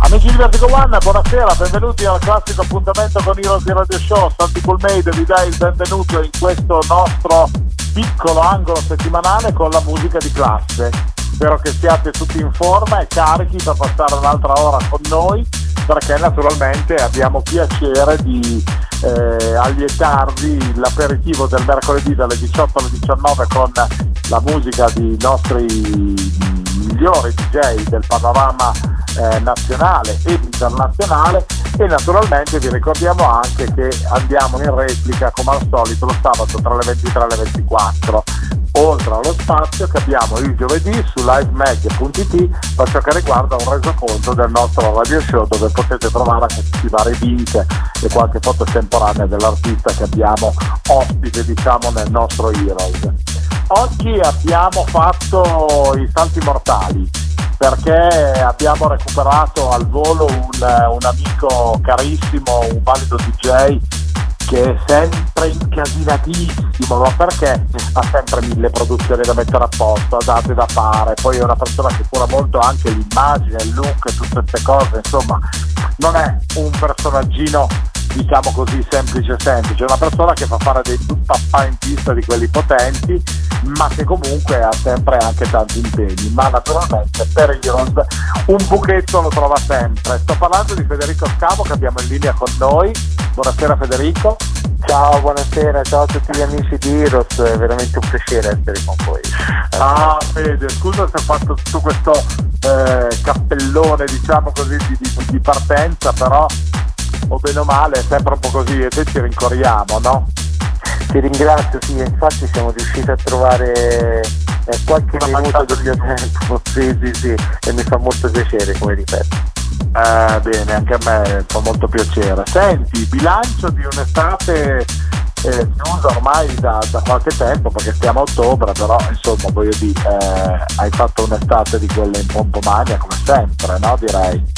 Amici di Vertigo One, buonasera, benvenuti al classico appuntamento con Heroes Radio Show. Santi Pulmade vi dà il benvenuto in questo nostro piccolo angolo settimanale con la musica di classe. Spero che siate tutti in forma e carichi per passare un'altra ora con noi perché naturalmente abbiamo piacere di eh, allietarvi l'aperitivo del mercoledì dalle 18 alle 19 con la musica dei nostri migliori DJ del panorama eh, nazionale e internazionale. E naturalmente vi ricordiamo anche che andiamo in replica come al solito lo sabato tra le 23 e le 24 oltre allo spazio che abbiamo il giovedì su livemag.it per ciò che riguarda un resoconto del nostro radio show dove potete trovare anche tutti i vari link e qualche foto temporanea dell'artista che abbiamo ospite diciamo nel nostro Heroes. Oggi abbiamo fatto i salti mortali perché abbiamo recuperato al volo un, un amico carissimo, un valido DJ che è sempre incasinatissimo, ma perché ha sempre mille produzioni da mettere a posto, date da fare, poi è una persona che cura molto anche l'immagine, il look tutte queste cose, insomma non è un personaggino diciamo così semplice semplice, una persona che fa fare dei papà in pista di quelli potenti, ma che comunque ha sempre anche tanti impegni, ma naturalmente per Heroes un buchetto lo trova sempre. Sto parlando di Federico Scavo che abbiamo in linea con noi. Buonasera Federico. Ciao, buonasera, ciao a tutti gli amici di Heroes, è veramente un piacere essere con voi. Ah Fede, scusa se ho fatto tutto questo eh, cappellone diciamo così di, di, di partenza, però o bene o male è sempre un po' così e te ci rincorriamo, no? Ti ringrazio, sì, infatti siamo riusciti a trovare eh, qualche Una minuto del mio tempo, sì, sì, sì, e mi fa molto piacere, come ripeto. Eh, bene, anche a me fa molto piacere. Senti, bilancio di un'estate eh, chiusa ormai da, da qualche tempo perché stiamo a ottobre, però insomma voglio dire, eh, hai fatto un'estate di quelle in pompomania come sempre, no? Direi.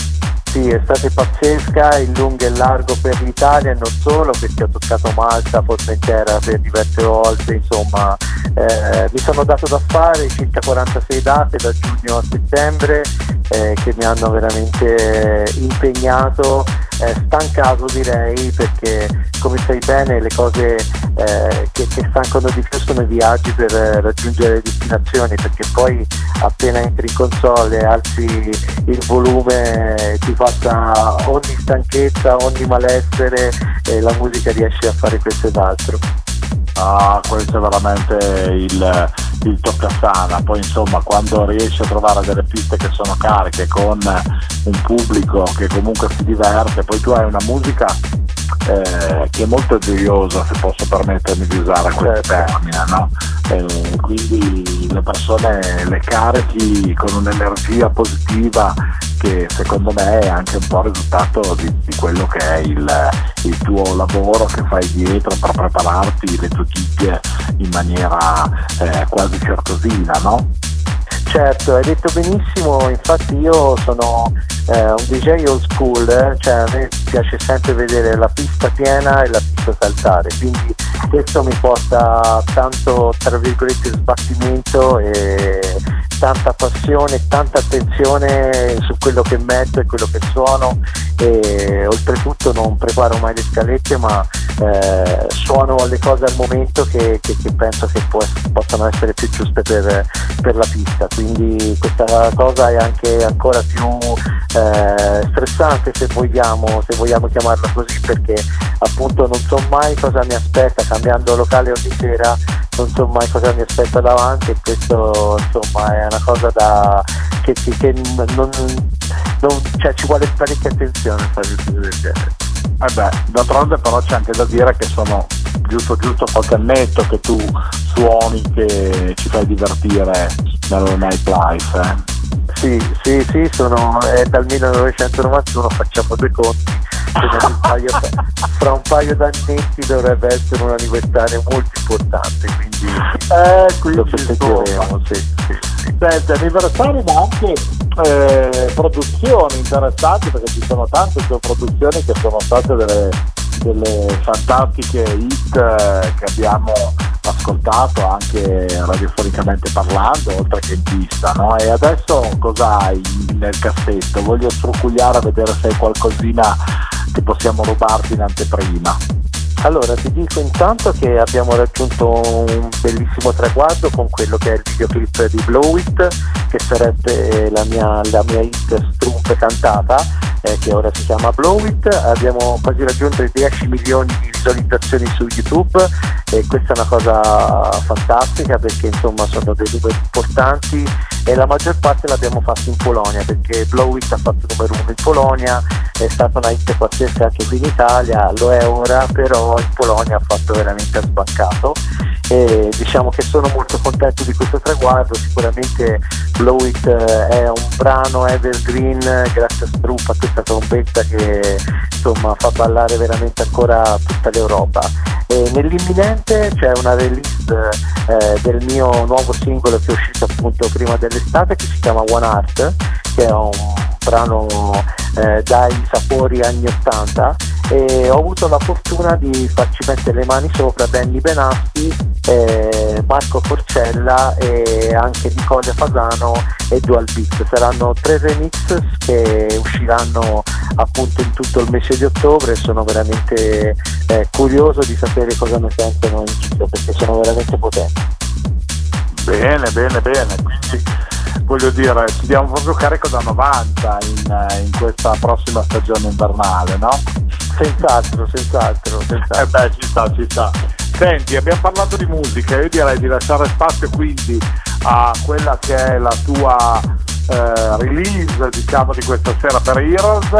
Sì, è stata pazzesca, in lungo e largo per l'Italia e non solo perché ho toccato Malta, Formentera per diverse volte, insomma eh, mi sono dato da fare circa 46 date da giugno a settembre eh, che mi hanno veramente impegnato, eh, stancato direi perché come sai bene le cose eh, che, che stancano di più sono i viaggi per eh, raggiungere le destinazioni perché poi appena entri in console alzi il volume ti passa ogni stanchezza, ogni malessere e la musica riesce a fare questo ed altro. Ah, questo è veramente il, il toccasana. Poi insomma quando riesci a trovare delle piste che sono cariche con un pubblico che comunque si diverte, poi tu hai una musica eh, che è molto gioiosa, se posso permettermi di usare questo Certo. termine, no? Eh, quindi le persone le carichi con un'energia positiva che secondo me è anche un po' il risultato di, di quello che è il, il tuo lavoro che fai dietro per prepararti le tue chicche in maniera eh, quasi certosina, no? Certo, hai detto benissimo, infatti io sono eh, un DJ old school, eh, cioè a me piace sempre vedere la pista piena e la pista saltare, quindi questo mi porta tanto tra virgolette sbattimento e tanta passione, tanta attenzione su quello che metto e quello che suono. E oltretutto non preparo mai le scalette ma eh, suono le cose al momento che, che- che penso che può- possano essere più giuste per, per la pista. Quindi questa cosa è anche ancora più eh, stressante se vogliamo, se vogliamo chiamarla così perché appunto non so mai cosa mi aspetta cambiando locale ogni sera non so mai cosa mi aspetta davanti e questo insomma è una cosa da che, che- non, non- cioè, ci vuole parecchia attenzione a fare del genere beh, d'altronde però c'è anche da dire che sono giusto giusto qualche annetto che tu suoni che ci fai divertire nel nightlife, eh. Sì, sì, sì, sono, è dal 1991, facciamo due conti, fra un paio d'annetti dovrebbe essere un anniversario molto importante, quindi, eh, quindi lo festeggeremo. Sì, sì, sì. Senti, anniversari ma anche eh, produzioni interessanti perché ci sono tante tue produzioni che sono state delle, delle fantastiche hit eh, che abbiamo ascoltato anche radiofonicamente parlando, oltre che in pista, no? E adesso cosa hai nel cassetto? Voglio strucugliare a vedere se hai qualcosina che possiamo rubarti in anteprima. Allora ti dico intanto che abbiamo raggiunto un bellissimo traguardo con quello che è il videoclip di Blow It, che sarebbe la mia, la mia hit strumpe cantata, eh, che ora si chiama Blow It. Abbiamo quasi raggiunto i 10 milioni di visualizzazioni su YouTube e questa è una cosa fantastica perché insomma sono dei numeri importanti e la maggior parte l'abbiamo fatto in Polonia perché Blow It ha fatto numero uno in Polonia, è stata una hit pazzesca anche qui in Italia, lo è ora, però in Polonia ha fatto veramente a sbancato e diciamo che sono molto contento di questo traguardo, sicuramente Blow It eh, è un brano evergreen grazie a Strupp, a questa trombetta che insomma fa ballare veramente ancora tutta l'Europa. E nell'imminente c'è una release eh, del mio nuovo singolo che è uscito appunto prima dell'estate che si chiama One Art, che è un brano eh, dai sapori anni 80 e ho avuto la fortuna di farci mettere le mani sopra Benny Benassi, eh, Marco Forcella e anche Nicola Fasano e Dual Beat. Saranno tre remix che usciranno appunto in tutto il mese di ottobre sono veramente eh, curioso di sapere cosa ne pensano in giro perché sono veramente potenti. Bene, bene, bene. Quindi voglio dire, ci diamo proprio carico da 90 in, in questa prossima stagione invernale, no? Senz'altro, senz'altro, senz'altro. Eh beh, ci sta, ci sta. Senti, abbiamo parlato di musica, io direi di lasciare spazio quindi a quella che è la tua eh, release diciamo di questa sera per Heroes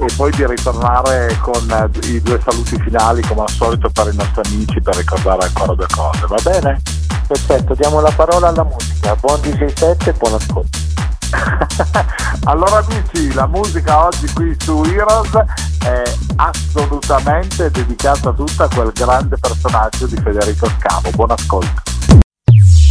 e poi di ritornare con eh, i due saluti finali come al solito per i nostri amici per ricordare ancora due cose, va bene? Perfetto, diamo la parola alla musica, buon DJ 7 e buon ascolto. allora amici, la musica oggi qui su Heroes è assolutamente dedicata tutta a quel grande personaggio di Federico Scavo. Buon ascolto.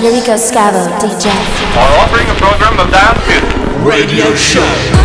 Federico Scavo, DJ. are offering a program of dance music. Radio Show.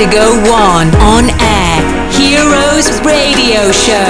Vertigo 1 on air. Heroes Radio Show.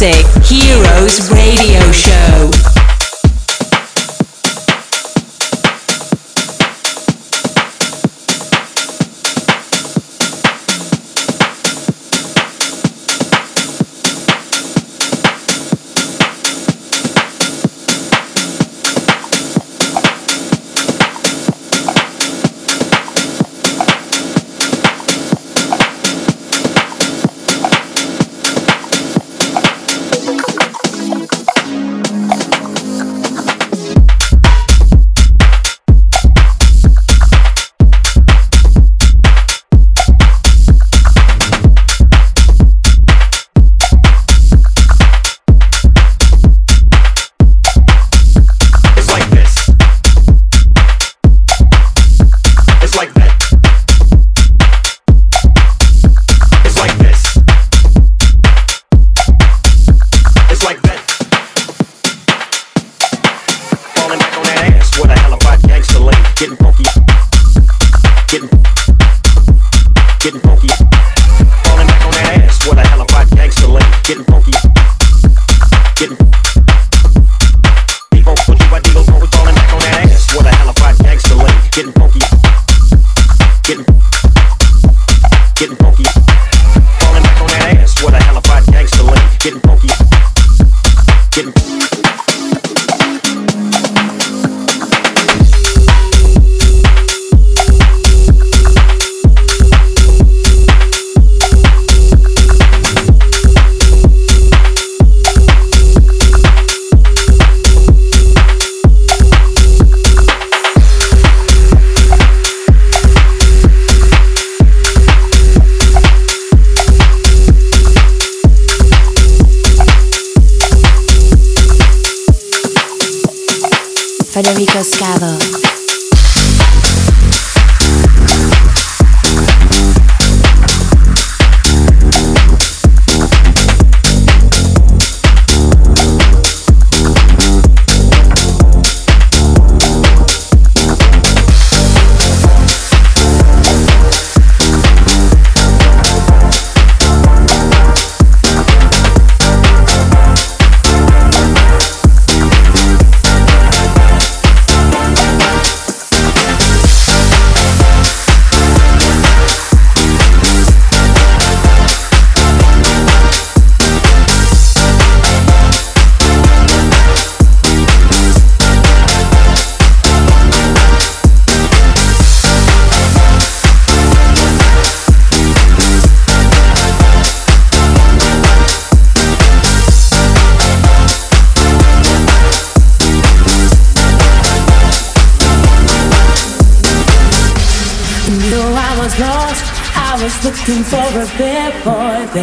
Music.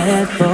head.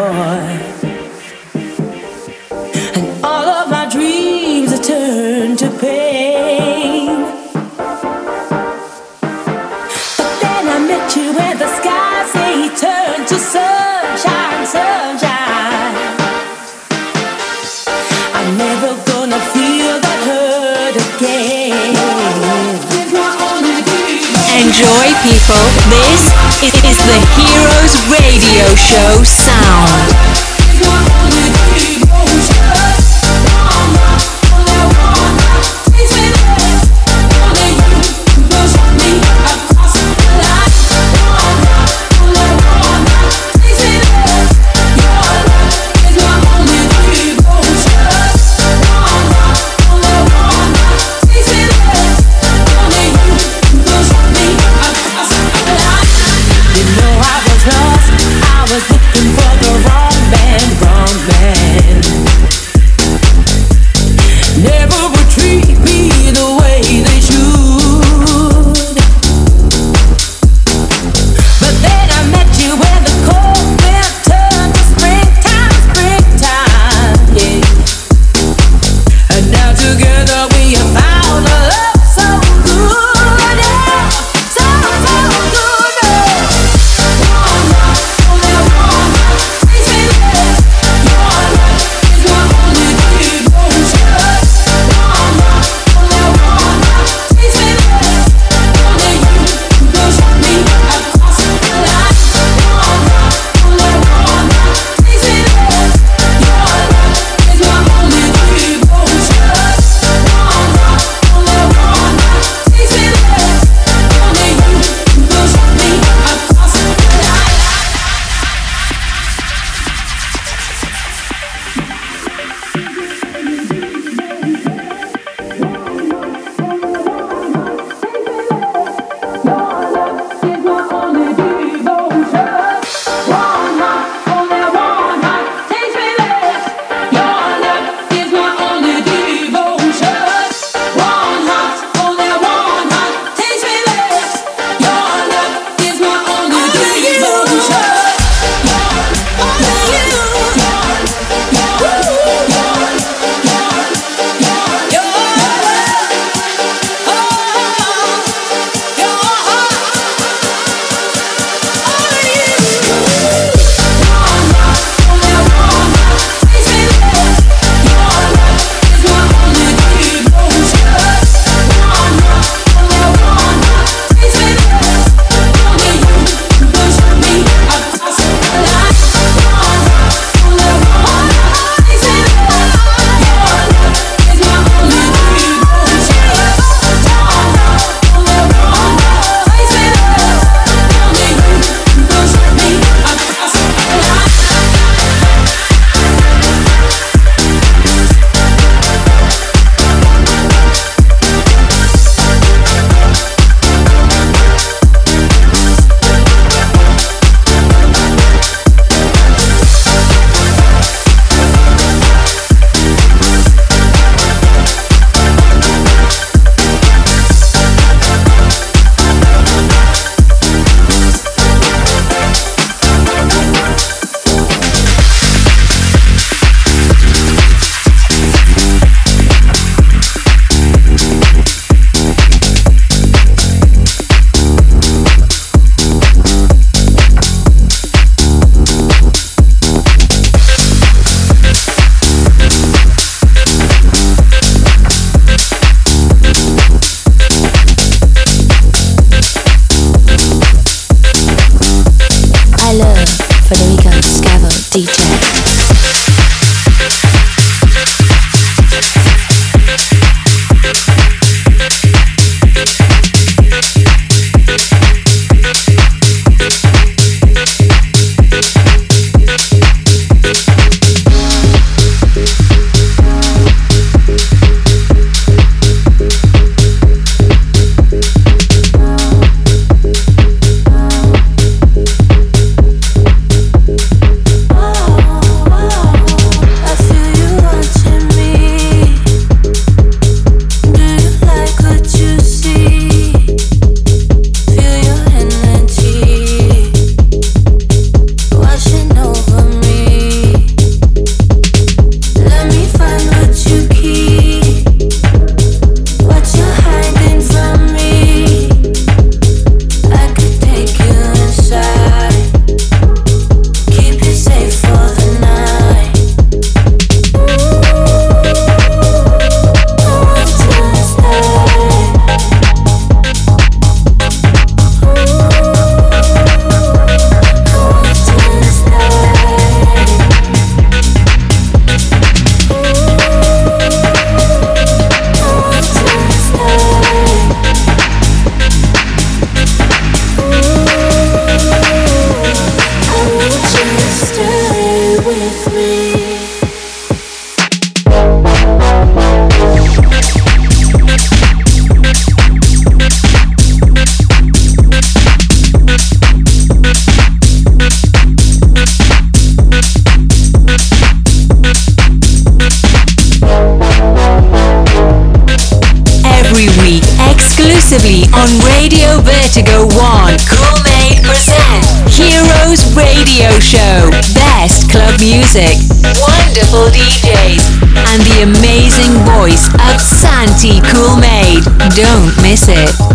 music, wonderful DJs, and the amazing voice of Santi Coolmade. Don't miss it.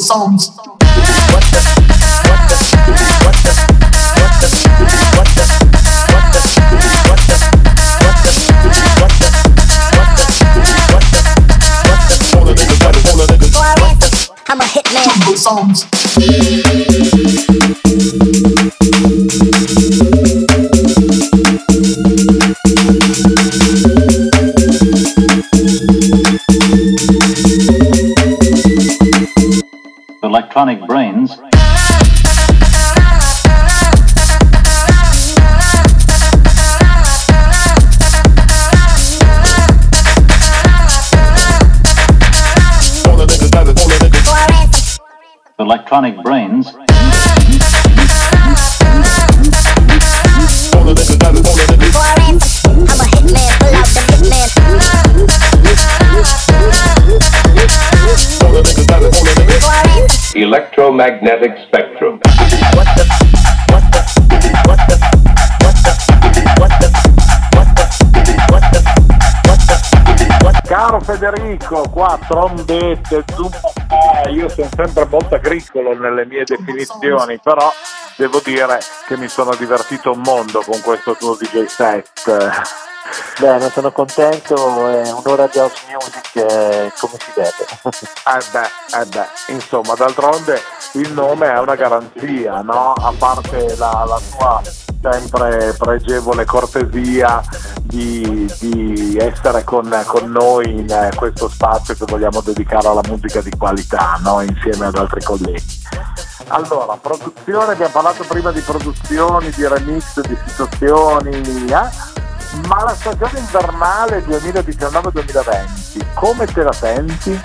good songs. I'm a hitman. Good songs. electronic brains. Electronic brains. electromagnetic spectrum. What the? What the? What the? What the? What the? What the? What the? What the? What the? Caro Federico, qua trombette, zumba, io sono sempre molto agricolo nelle mie definizioni, però devo dire che mi sono divertito un mondo con questo tuo DJ set. Bene, sono contento, è un'ora di house music eh, come si deve. Eh beh, eh beh, insomma, d'altronde il nome è una garanzia, no? A parte la, la tua sempre pregevole cortesia di, di essere con, con noi in eh, questo spazio che vogliamo dedicare alla musica di qualità, no? Insieme ad altri colleghi. Allora, produzione, abbiamo parlato prima di produzioni, di remix, di situazioni, eh? Ma la stagione invernale 2019-2020, come te la senti?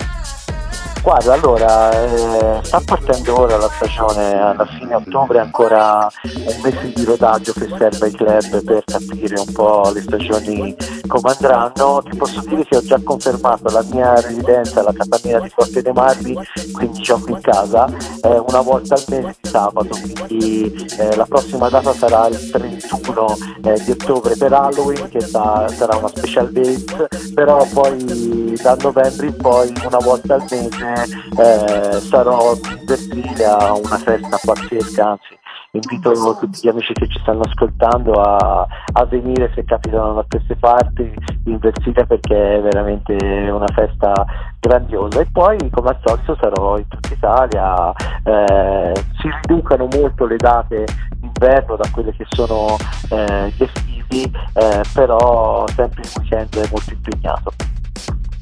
Guarda, allora, eh, sta partendo ora la stagione, alla fine ottobre ancora un mese di rodaggio che serve ai club per capire un po' le stagioni come andranno. Ti posso dire che ho già confermato la mia residenza alla Catamina di Forte dei Marmi, quindi gioco in casa eh, una volta al mese di sabato, quindi eh, la prossima data sarà il 31 eh, di ottobre per Halloween, che sa- sarà una special date, però poi da novembre in poi una volta al mese eh, sarò in Versilia a una festa pazzesca, anzi invito tutti gli amici che ci stanno ascoltando a, a venire se capitano da queste parti in Versilia perché è veramente una festa grandiosa e poi come al solito sarò in tutta Italia, eh, si riducano molto le date d'inverno da quelle che sono eh, gli estivi, eh, però sempre il weekend è molto impegnato.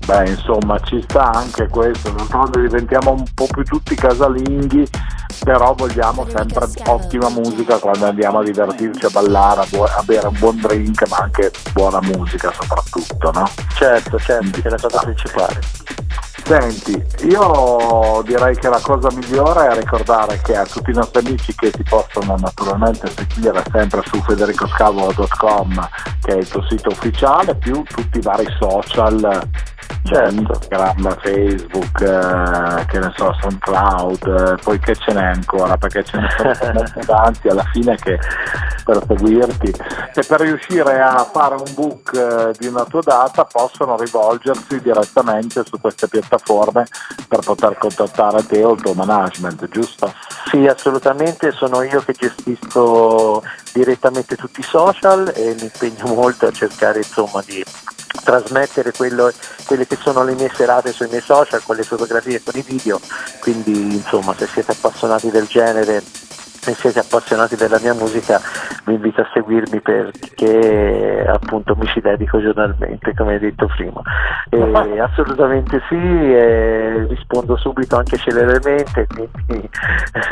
Beh, insomma, ci sta anche questo, d'altronde diventiamo un po' più tutti casalinghi, però vogliamo sempre ottima musica quando andiamo a divertirci, a ballare, a, bu- a bere un buon drink, ma anche buona musica soprattutto, no? Certo, certo, che è la cosa principale. Senti, io direi che la cosa migliore è ricordare che a tutti i nostri amici che ti possono naturalmente seguire sempre su federicoscavo.com che è il tuo sito ufficiale, più tutti i vari social, Certo. Instagram, Facebook, eh, che ne so, SoundCloud, eh, poi che ce n'è ancora, perché ce ne sono tanti alla fine che per seguirti e per riuscire a fare un book eh, di una tua data possono rivolgersi direttamente su queste piattaforme per poter contattare te o il tuo management, giusto? Sì, assolutamente, sono io che gestisco direttamente tutti i social e mi impegno molto a cercare insomma di trasmettere quello- quelle che sono le mie serate sui miei social, con le fotografie e con i video, quindi insomma se siete appassionati del genere e siete appassionati della mia musica vi invito a seguirmi perché appunto mi ci dedico giornalmente come hai detto prima. E assolutamente sì e rispondo subito anche celermente quindi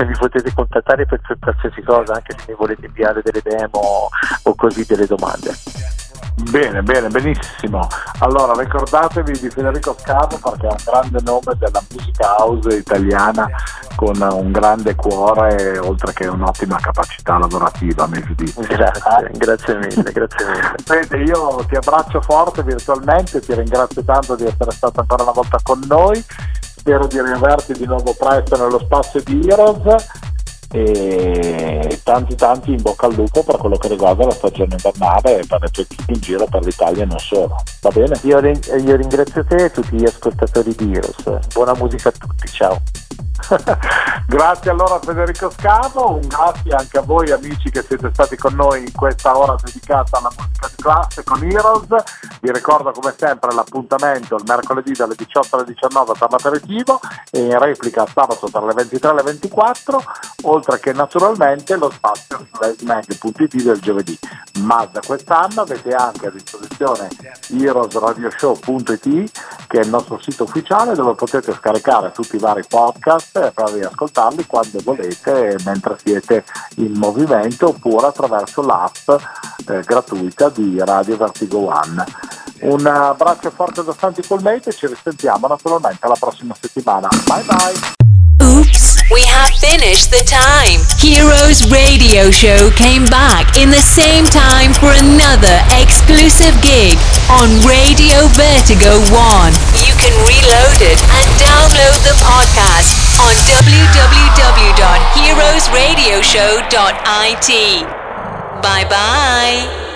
mi potete contattare per per qualsiasi cosa anche se mi volete inviare delle demo o così delle domande Bene, bene, benissimo. Allora ricordatevi di Federico Scavo perché è un grande nome della musica house italiana con un grande cuore oltre che un'ottima capacità lavorativa, mi dico. grazie grazie mille grazie mille Senti, io ti abbraccio forte virtualmente, ti ringrazio tanto di essere stato ancora una volta con noi, spero di riaverti di nuovo presto nello spazio di Heroes e tanti tanti in bocca al lupo per quello che riguarda la stagione invernale e per le tue in giro per l'Italia e non solo, va bene? io, io ringrazio te e tutti gli ascoltatori di Heroes. Buona musica a tutti ciao grazie allora a Federico Scavo, un grazie anche a voi amici che siete stati con noi in questa ora dedicata alla musica di classe con Heroes. Vi ricordo come sempre l'appuntamento il mercoledì dalle 18 alle 19 per l'aperitivo e in replica sabato tra le 23 e le 24, oltre che naturalmente lo spazio su lesmag.it del giovedì. Ma da quest'anno avete anche a disposizione heroesradioshow.it che è il nostro sito ufficiale dove potete scaricare tutti i vari podcast e farvi ascoltarli quando volete mentre siete in movimento oppure attraverso l'app eh, gratuita di Radio Vertigo One. Un abbraccio forte da Santi Colmate e ci risentiamo naturalmente la prossima settimana. Bye bye! Oops, we have finished the time. Heroes Radio Show came back in the same time for another exclusive gig on Radio Vertigo 1. You can reload it and download the podcast on www.heroesradioshow.it. Bye bye.